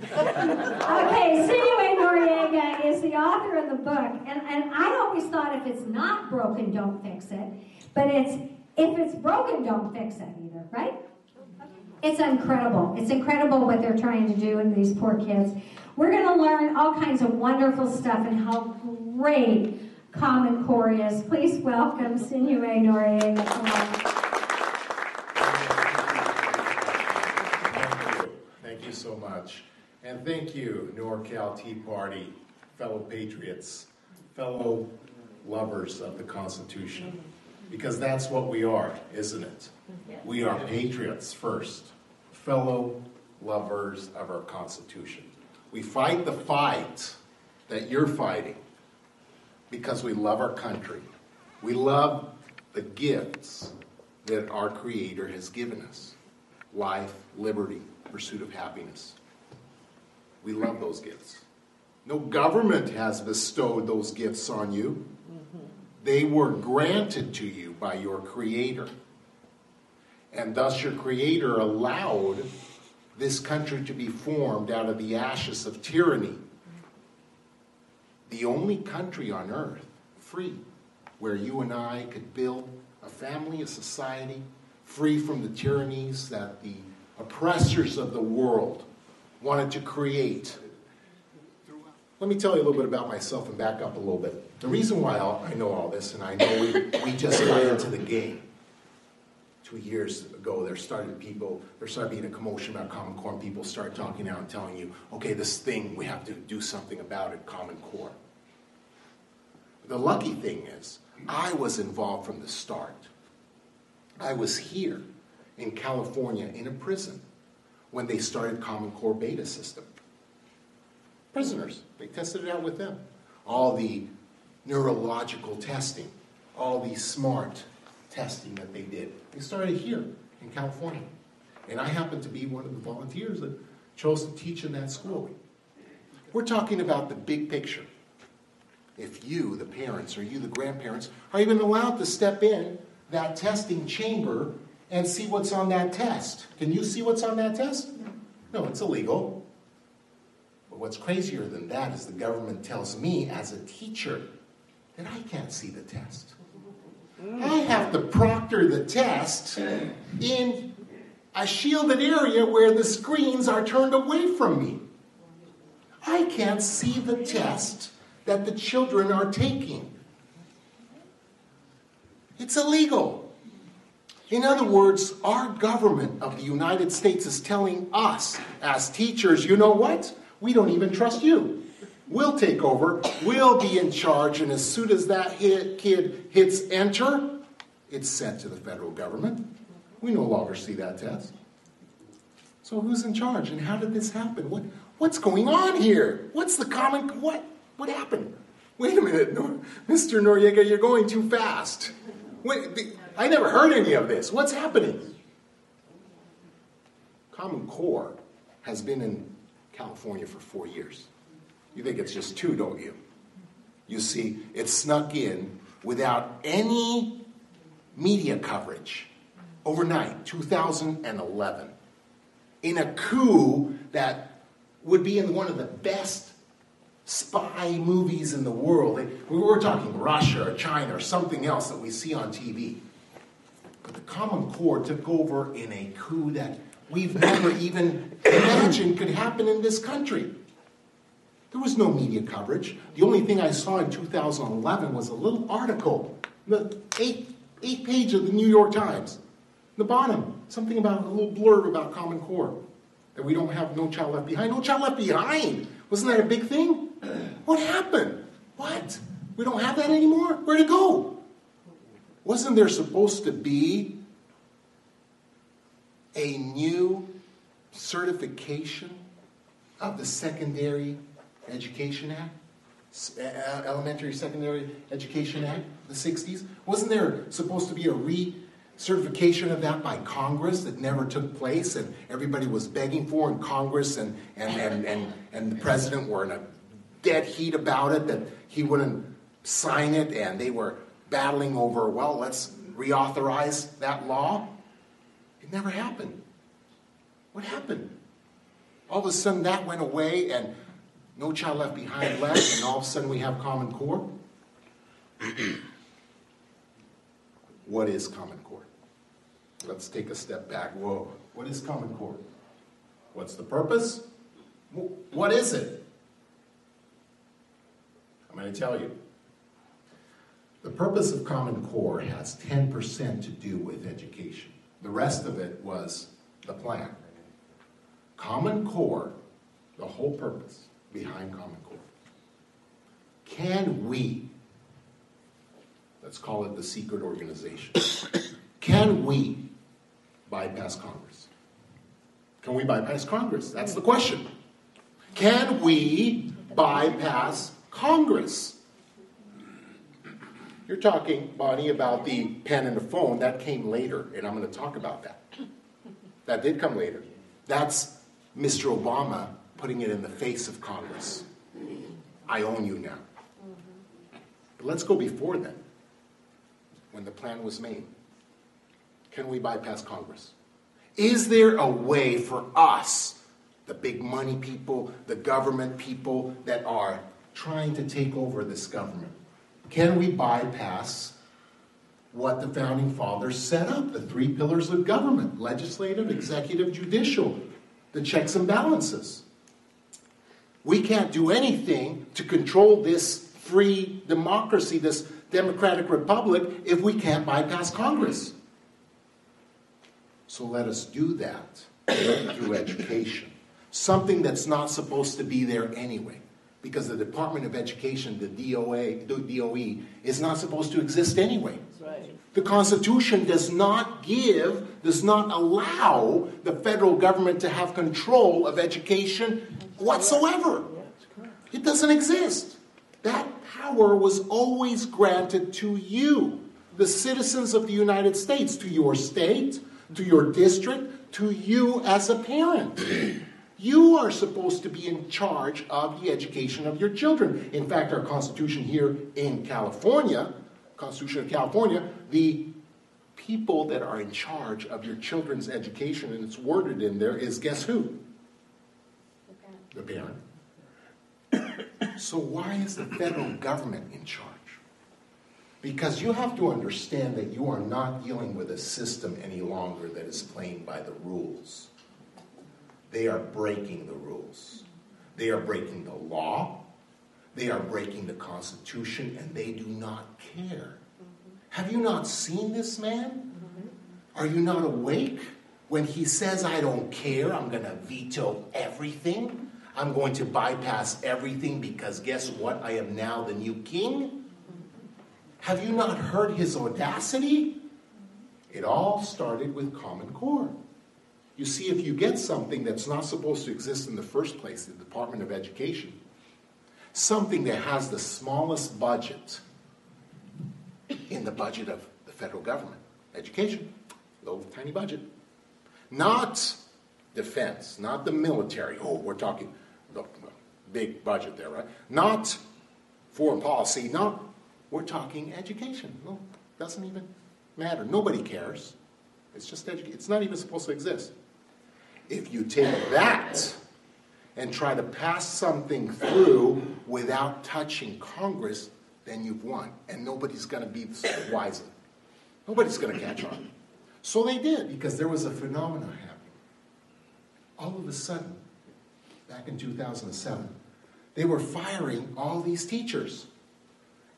Okay, Sinué Noriega is the author of the book, and, and I always thought if it's not broken, don't fix it. But it's if it's broken, don't fix it either, right? It's incredible. It's incredible what they're trying to do in these poor kids. We're going to learn all kinds of wonderful stuff and how great Common Core is. Please welcome Sinué Noriega. Thank you. Thank you so much. And thank you, NorCal Tea Party, fellow patriots, fellow lovers of the Constitution. Because that's what we are, isn't it? We are patriots first, fellow lovers of our Constitution. We fight the fight that you're fighting because we love our country. We love the gifts that our Creator has given us life, liberty, pursuit of happiness. We love those gifts. No government has bestowed those gifts on you, they were granted to you by your Creator. And thus, your Creator allowed this country to be formed out of the ashes of tyranny. The only country on earth free where you and I could build a family, a society, free from the tyrannies that the oppressors of the world wanted to create. Let me tell you a little bit about myself and back up a little bit. The reason why I know all this, and I know we, we just got into the game. Two years ago, there started people, there started being a commotion about Common Core, and people started talking out and telling you, okay, this thing, we have to do something about it, Common Core. The lucky thing is, I was involved from the start. I was here in California in a prison when they started Common Core beta system. Prisoners, they tested it out with them. All the neurological testing, all the smart testing that they did. They started here in California. And I happened to be one of the volunteers that chose to teach in that school. We're talking about the big picture. If you, the parents, or you, the grandparents, are even allowed to step in that testing chamber and see what's on that test. Can you see what's on that test? No, it's illegal. But what's crazier than that is the government tells me as a teacher that I can't see the test. Mm. I have to proctor the test in a shielded area where the screens are turned away from me. I can't see the test that the children are taking. It's illegal. In other words, our government of the United States is telling us as teachers, you know what? We don't even trust you. We'll take over, we'll be in charge, and as soon as that hit, kid hits enter, it's sent to the federal government. We no longer see that test. So who's in charge and how did this happen? What, what's going on here? What's the common, what, what happened? Wait a minute, Mr. Noriega, you're going too fast. Wait, I never heard any of this. What's happening? Common Core has been in California for four years. You think it's just two, don't you? You see, it snuck in without any media coverage overnight, 2011, in a coup that would be in one of the best spy movies in the world. We were talking Russia or China or something else that we see on TV. But the Common Core took over in a coup that we've never even imagined could happen in this country. There was no media coverage. The only thing I saw in 2011 was a little article, the eight, eight page of the New York Times. The bottom, something about a little blurb about Common Core. That we don't have No Child Left Behind. No Child Left Behind! Wasn't that a big thing? What happened? What? We don't have that anymore? Where'd it go? Wasn't there supposed to be a new certification of the Secondary Education Act? Uh, Elementary Secondary Education Act, the 60s? Wasn't there supposed to be a re certification of that by Congress that never took place and everybody was begging for in Congress and, and, and, and, and the president were in a dead heat about it that he wouldn't sign it and they were battling over, well, let's reauthorize that law? It never happened. What happened? All of a sudden that went away and no Child Left Behind left, and all of a sudden we have Common Core? what is Common Core? Let's take a step back. Whoa, what is Common Core? What's the purpose? What is it? I'm going to tell you. The purpose of Common Core has 10% to do with education. The rest of it was the plan. Common Core, the whole purpose behind Common Core. Can we, let's call it the secret organization, can we bypass Congress? Can we bypass Congress? That's the question. Can we bypass Congress? You're talking, Bonnie, about the pen and the phone. That came later, and I'm going to talk about that. That did come later. That's Mr. Obama putting it in the face of Congress. I own you now. But let's go before then, when the plan was made. Can we bypass Congress? Is there a way for us, the big money people, the government people that are trying to take over this government, can we bypass what the founding fathers set up the three pillars of government legislative, executive, judicial, the checks and balances? We can't do anything to control this free democracy, this democratic republic, if we can't bypass Congress. So let us do that through education. Something that's not supposed to be there anyway because the Department of Education, the DOA, the DOE, is not supposed to exist anyway. Right. The Constitution does not give, does not allow the federal government to have control of education whatsoever. It doesn't exist. That power was always granted to you, the citizens of the United States, to your state, to your district, to you as a parent. You are supposed to be in charge of the education of your children. In fact, our Constitution here in California, Constitution of California, the people that are in charge of your children's education, and it's worded in there, is guess who? The parent. so why is the federal government in charge? Because you have to understand that you are not dealing with a system any longer that is playing by the rules. They are breaking the rules. They are breaking the law. They are breaking the Constitution, and they do not care. Have you not seen this man? Are you not awake? When he says, I don't care, I'm going to veto everything, I'm going to bypass everything because guess what? I am now the new king. Have you not heard his audacity? It all started with Common Core. You see, if you get something that's not supposed to exist in the first place, the Department of Education, something that has the smallest budget in the budget of the federal government, education, low, tiny budget, not defense, not the military. Oh, we're talking the big budget there, right? Not foreign policy, not, we're talking education. No, doesn't even matter. Nobody cares. It's just education. It's not even supposed to exist. If you take that and try to pass something through without touching Congress, then you've won. And nobody's going to be wiser. Nobody's going to catch on. So they did, because there was a phenomenon happening. All of a sudden, back in 2007, they were firing all these teachers.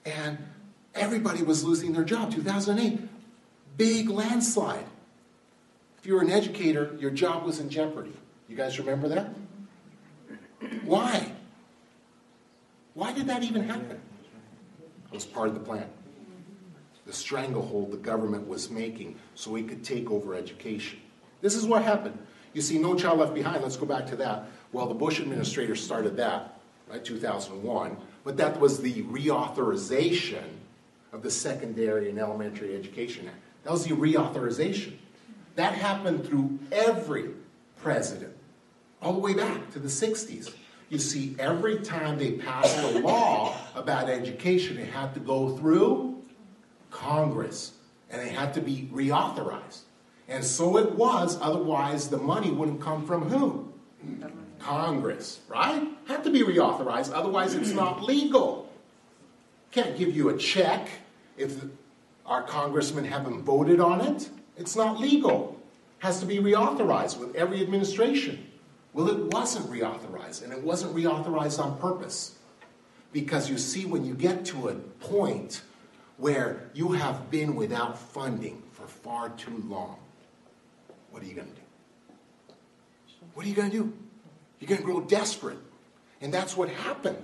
And everybody was losing their job. 2008, big landslide. If you were an educator, your job was in jeopardy. You guys remember that? Why? Why did that even happen? It was part of the plan. The stranglehold the government was making so it could take over education. This is what happened. You see, No Child Left Behind, let's go back to that, Well, the Bush administrator started that, right, 2001, but that was the reauthorization of the Secondary and Elementary Education Act. That was the reauthorization. That happened through every president, all the way back to the 60s. You see, every time they passed a law about education, it had to go through Congress and it had to be reauthorized. And so it was, otherwise, the money wouldn't come from who? Congress, right? Had to be reauthorized, otherwise, it's not legal. Can't give you a check if our congressmen haven't voted on it. It's not legal. Has to be reauthorized with every administration. Well, it wasn't reauthorized, and it wasn't reauthorized on purpose. Because you see, when you get to a point where you have been without funding for far too long, what are you going to do? What are you going to do? You're going to grow desperate. And that's what happened.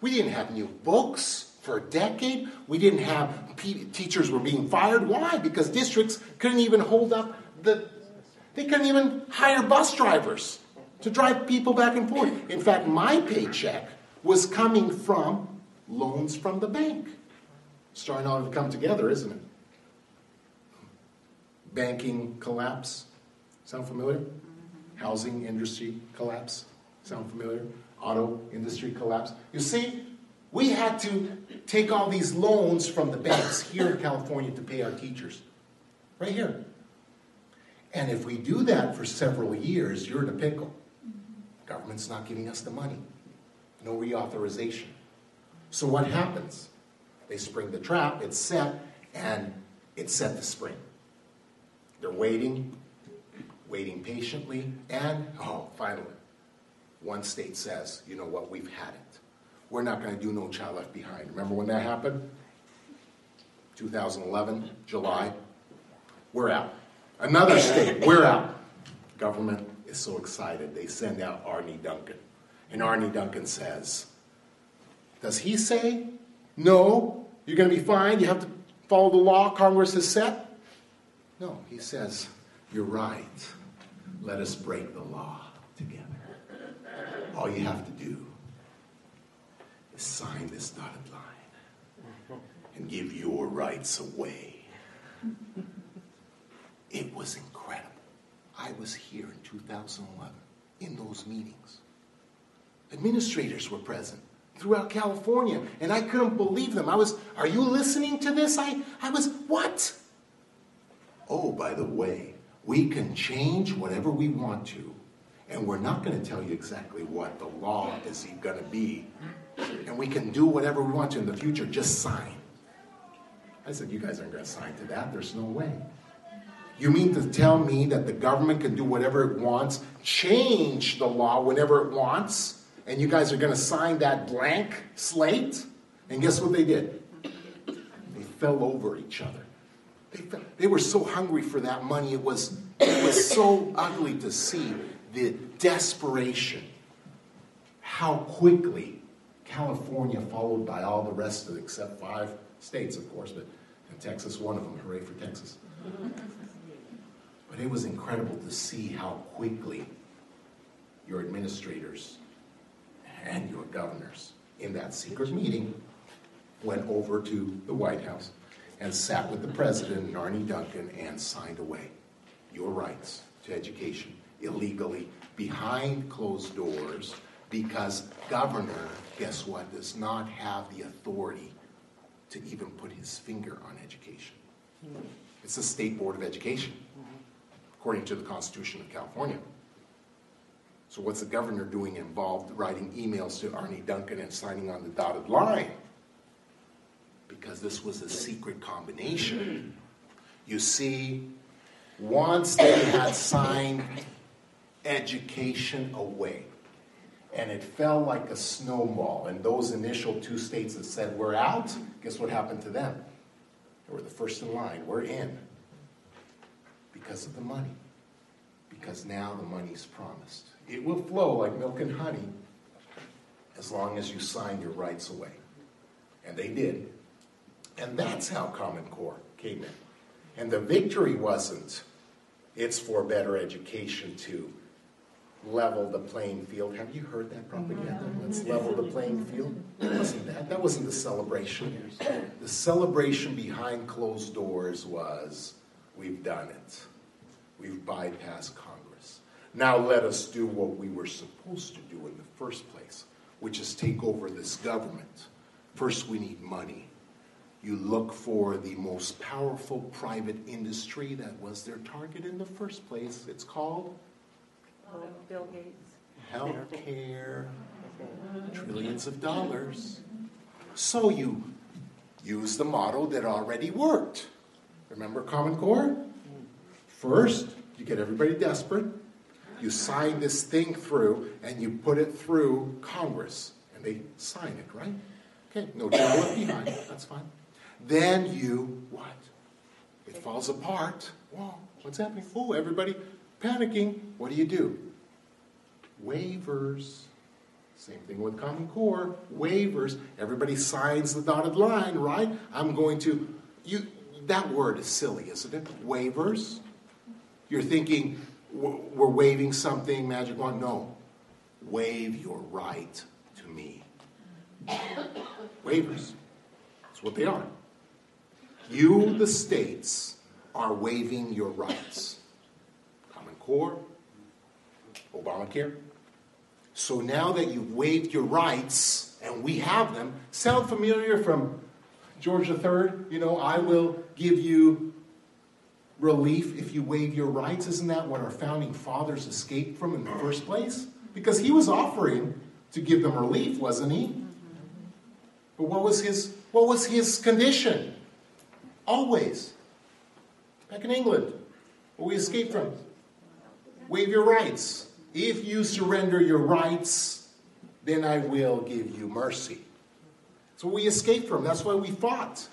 We didn't have new books for a decade. We didn't have teachers were being fired. Why? Because districts couldn't even hold up the, they couldn't even hire bus drivers to drive people back and forth. In fact, my paycheck was coming from loans from the bank. Starting all to come together, isn't it? Banking collapse. Sound familiar? Housing industry collapse. Sound familiar? Auto industry collapse. You see, we had to take all these loans from the banks here in California to pay our teachers. Right here. And if we do that for several years, you're in a pickle. Government's not giving us the money. No reauthorization. So what happens? They spring the trap, it's set, and it's set to spring. They're waiting, waiting patiently, and oh, finally, one state says, you know what, we've had it. We're not going to do No Child Left Behind. Remember when that happened? 2011, July. We're out. Another state, we're out. Government is so excited, they send out Arne Duncan. And Arne Duncan says, Does he say, no, you're going to be fine, you have to follow the law Congress has set? No, he says, You're right. Let us break the law together. All you have to do sign this dotted line and give your rights away. It was incredible. I was here in 2011 in those meetings. Administrators were present throughout California, and I couldn't believe them. I was, Are you listening to this? I, I was, What? Oh, by the way, we can change whatever we want to, and we're not going to tell you exactly what the law is going to be, and we can do whatever we want to in the future, just sign. I said, You guys aren't going to sign to that. There's no way. You mean to tell me that the government can do whatever it wants, change the law whenever it wants, and you guys are going to sign that blank slate? And guess what they did? They fell over each other. They, they were so hungry for that money. It was, it was so ugly to see the desperation. How quickly California, followed by all the rest of except five states, of course, but Texas, one of them. Hooray for Texas. But it was incredible to see how quickly your administrators and your governors in that secret meeting went over to the White House and sat with the president and Arne Duncan and signed away your rights to education illegally behind closed doors because governor, guess what, does not have the authority to even put his finger on education. Hmm. It's the State Board of Education, according to the Constitution of California. So what's the governor doing involved writing emails to Arne Duncan and signing on the dotted line? because this was a secret combination. You see, once they had signed education away, and it fell like a snowball, and those initial two states that said, We're out, guess what happened to them? They were the first in line. We're in. Because of the money. Because now the money's promised. It will flow like milk and honey as long as you sign your rights away. And they did. And that's how Common Core came in. And the victory wasn't, it's for better education to level the playing field. Have you heard that propaganda? Let's mm-hmm. level the playing field. That wasn't that. That wasn't the celebration. The celebration behind closed doors was we've done it. We've bypassed Congress. Now let us do what we were supposed to do in the first place, which is take over this government. First, we need money. You look for the most powerful private industry that was their target in the first place. It's called Oh, Bill Gates. healthcare, trillions of dollars. So you use the model that already worked. Remember Common Core? First, you get everybody desperate. You sign this thing through, and you put it through Congress, and they sign it, right? Okay, no left behind. That's fine. Then you what? It falls apart. Whoa, what's happening? Oh, everybody panicking. What do you do? Waivers. Same thing with Common Core. Waivers. Everybody signs the dotted line, right? I'm going to. You. That word is silly, isn't it? Waivers. You're thinking we're waiving something, magic wand. No. Waive your right to me. Waivers. That's what they are. You, the states, are waiving your rights. Core, Obamacare. So now that you've waived your rights, and we have them, sound familiar from George III? You know, I will give you relief if you waive your rights. Isn't that what our founding fathers escaped from in the first place? Because he was offering to give them relief, wasn't he? But what was his what was his condition? Always. Back in England, where we escaped from. Waive your rights. If you surrender your rights, then I will give you mercy. That's what we escaped from. That's why we fought.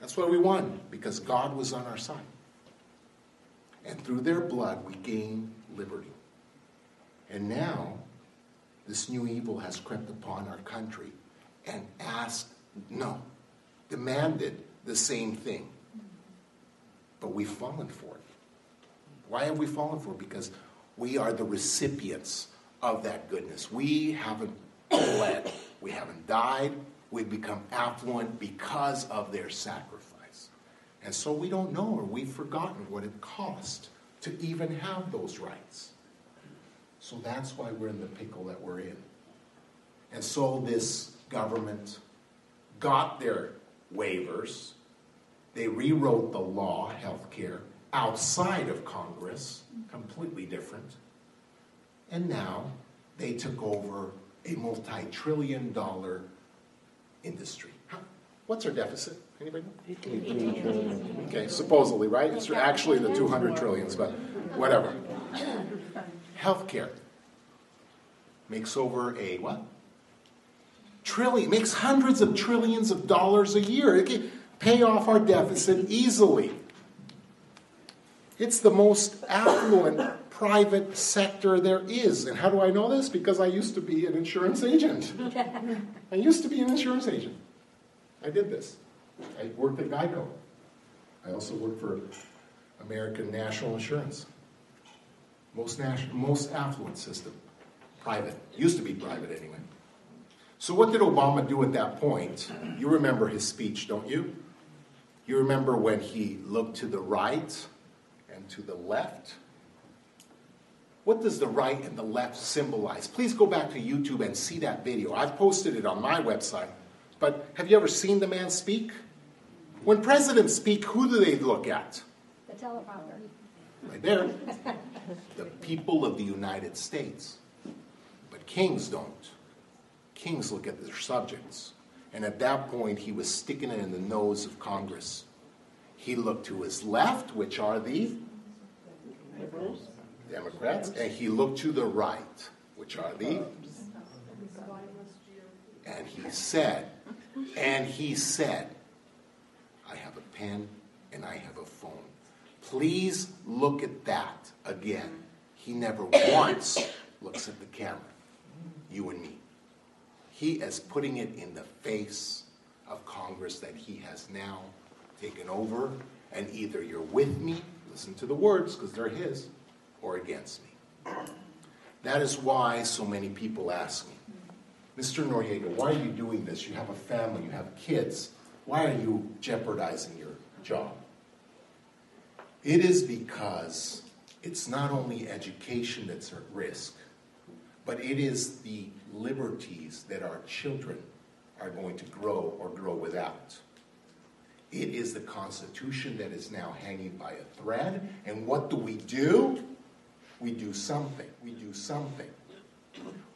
That's why we won, because God was on our side. And through their blood, we gained liberty. And now, this new evil has crept upon our country and asked, no, demanded the same thing. But we've fallen for it. Why have we fallen for it? Because we are the recipients of that goodness. We haven't bled, we haven't died, we've become affluent because of their sacrifice. And so we don't know or we've forgotten what it cost to even have those rights. So that's why we're in the pickle that we're in. And so this government got their waivers. They rewrote the law, health care, outside of Congress, completely different. And now they took over a multi trillion dollar industry. How, what's our deficit? Anybody know? Okay, supposedly, right? It's actually the 200 trillions, but whatever. Healthcare makes over a what? Trillion, makes hundreds of trillions of dollars a year. It can pay off our deficit easily. It's the most affluent private sector there is. And how do I know this? Because I used to be an insurance agent. I used to be an insurance agent. I did this. I worked at Geico. I also worked for American National Insurance. Most, national, most affluent system. Private. Used to be private anyway. So, what did Obama do at that point? You remember his speech, don't you? You remember when he looked to the right and to the left? What does the right and the left symbolize? Please go back to YouTube and see that video. I've posted it on my website. But have you ever seen the man speak? When presidents speak, who do they look at? The teleprompter. Right there. the people of the United States. But kings don't. Kings look at their subjects. And at that point, he was sticking it in the nose of Congress. He looked to his left, which are the Democrats, and he looked to the right, which are the. And he said, and he said, I have a pen and I have a phone. Please look at that again. He never once looks at the camera, you and me. He is putting it in the face of Congress that he has now taken over, and either you're with me, listen to the words because they're his, or against me. That is why so many people ask me, Mr. Noriega, why are you doing this? You have a family, you have kids. Why are you jeopardizing your job? It is because it's not only education that's at risk, but it is the liberties that our children are going to grow or grow without. It is the Constitution that is now hanging by a thread. And what do we do? We do something. We do something.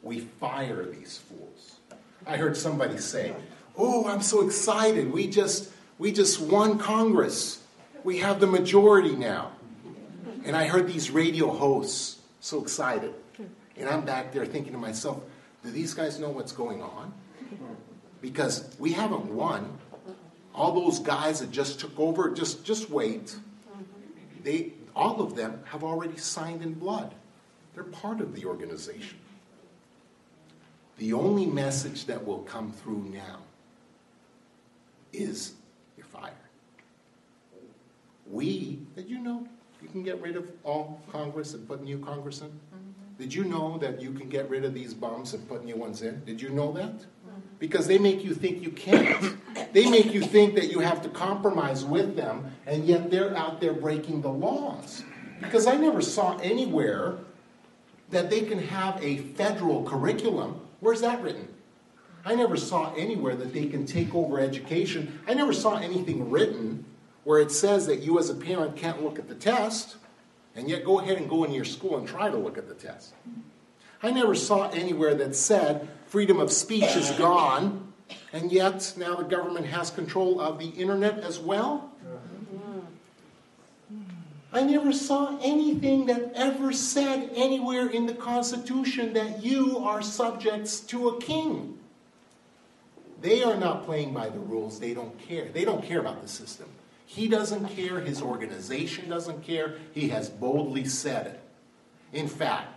We fire these fools. I heard somebody say, "Oh, I'm so excited. We just we just won Congress. We have the majority now." And I heard these radio hosts so excited. And I'm back there thinking to myself, do these guys know what's going on? Because we haven't won. All those guys that just took over, just just wait. They all of them have already signed in blood. They're part of the organization. The only message that will come through now is you're fired. We, did you know you can get rid of all Congress and put new Congress in? Mm-hmm. Did you know that you can get rid of these bums and put new ones in? Did you know that? Because they make you think you can't. They make you think that you have to compromise with them, and yet they're out there breaking the laws. Because I never saw anywhere that they can have a federal curriculum. Where's that written? I never saw anywhere that they can take over education. I never saw anything written where it says that you as a parent can't look at the test, and yet go ahead and go into your school and try to look at the test. I never saw anywhere that said freedom of speech is gone, and yet now the government has control of the internet as well. I never saw anything that ever said anywhere in the Constitution that you are subjects to a king. They are not playing by the rules. They don't care. They don't care about the system. He doesn't care. His organization doesn't care. He has boldly said it. In fact,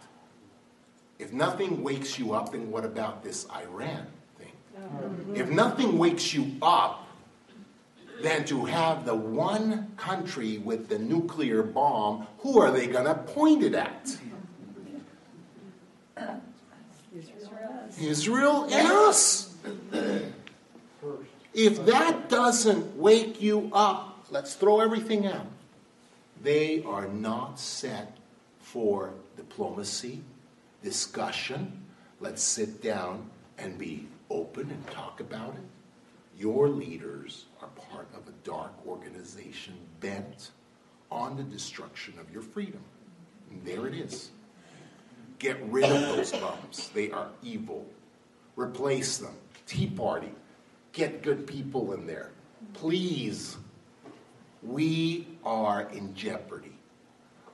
if nothing wakes you up, then what about this Iran thing? Mm-hmm. If nothing wakes you up, then to have the one country with the nuclear bomb, who are they going to point it at? Israel and us. If that doesn't wake you up, let's throw everything out. They are not set for diplomacy, discussion. Let's sit down and be open and talk about it. Your leaders are part of a dark organization bent on the destruction of your freedom. And there it is. Get rid of those bums. They are evil. Replace them. Tea Party. Get good people in there. Please. We are in jeopardy.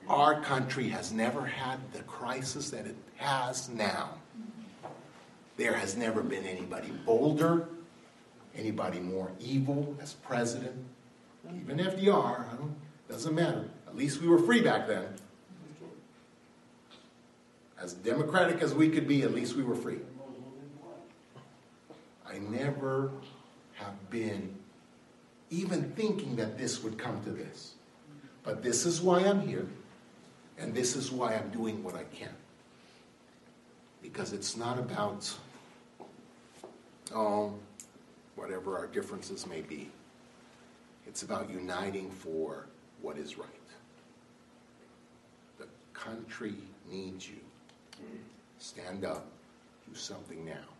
Our country has never had the crisis that it has now. There has never been anybody bolder, anybody more evil as president. Even FDR, doesn't matter. At least we were free back then. As democratic as we could be, at least we were free. I never have been even thinking that this would come to this. But this is why I'm here, and this is why I'm doing what I can. Because it's not about, oh, whatever our differences may be. It's about uniting for what is right. The country needs you. Mm. Stand up, do something now.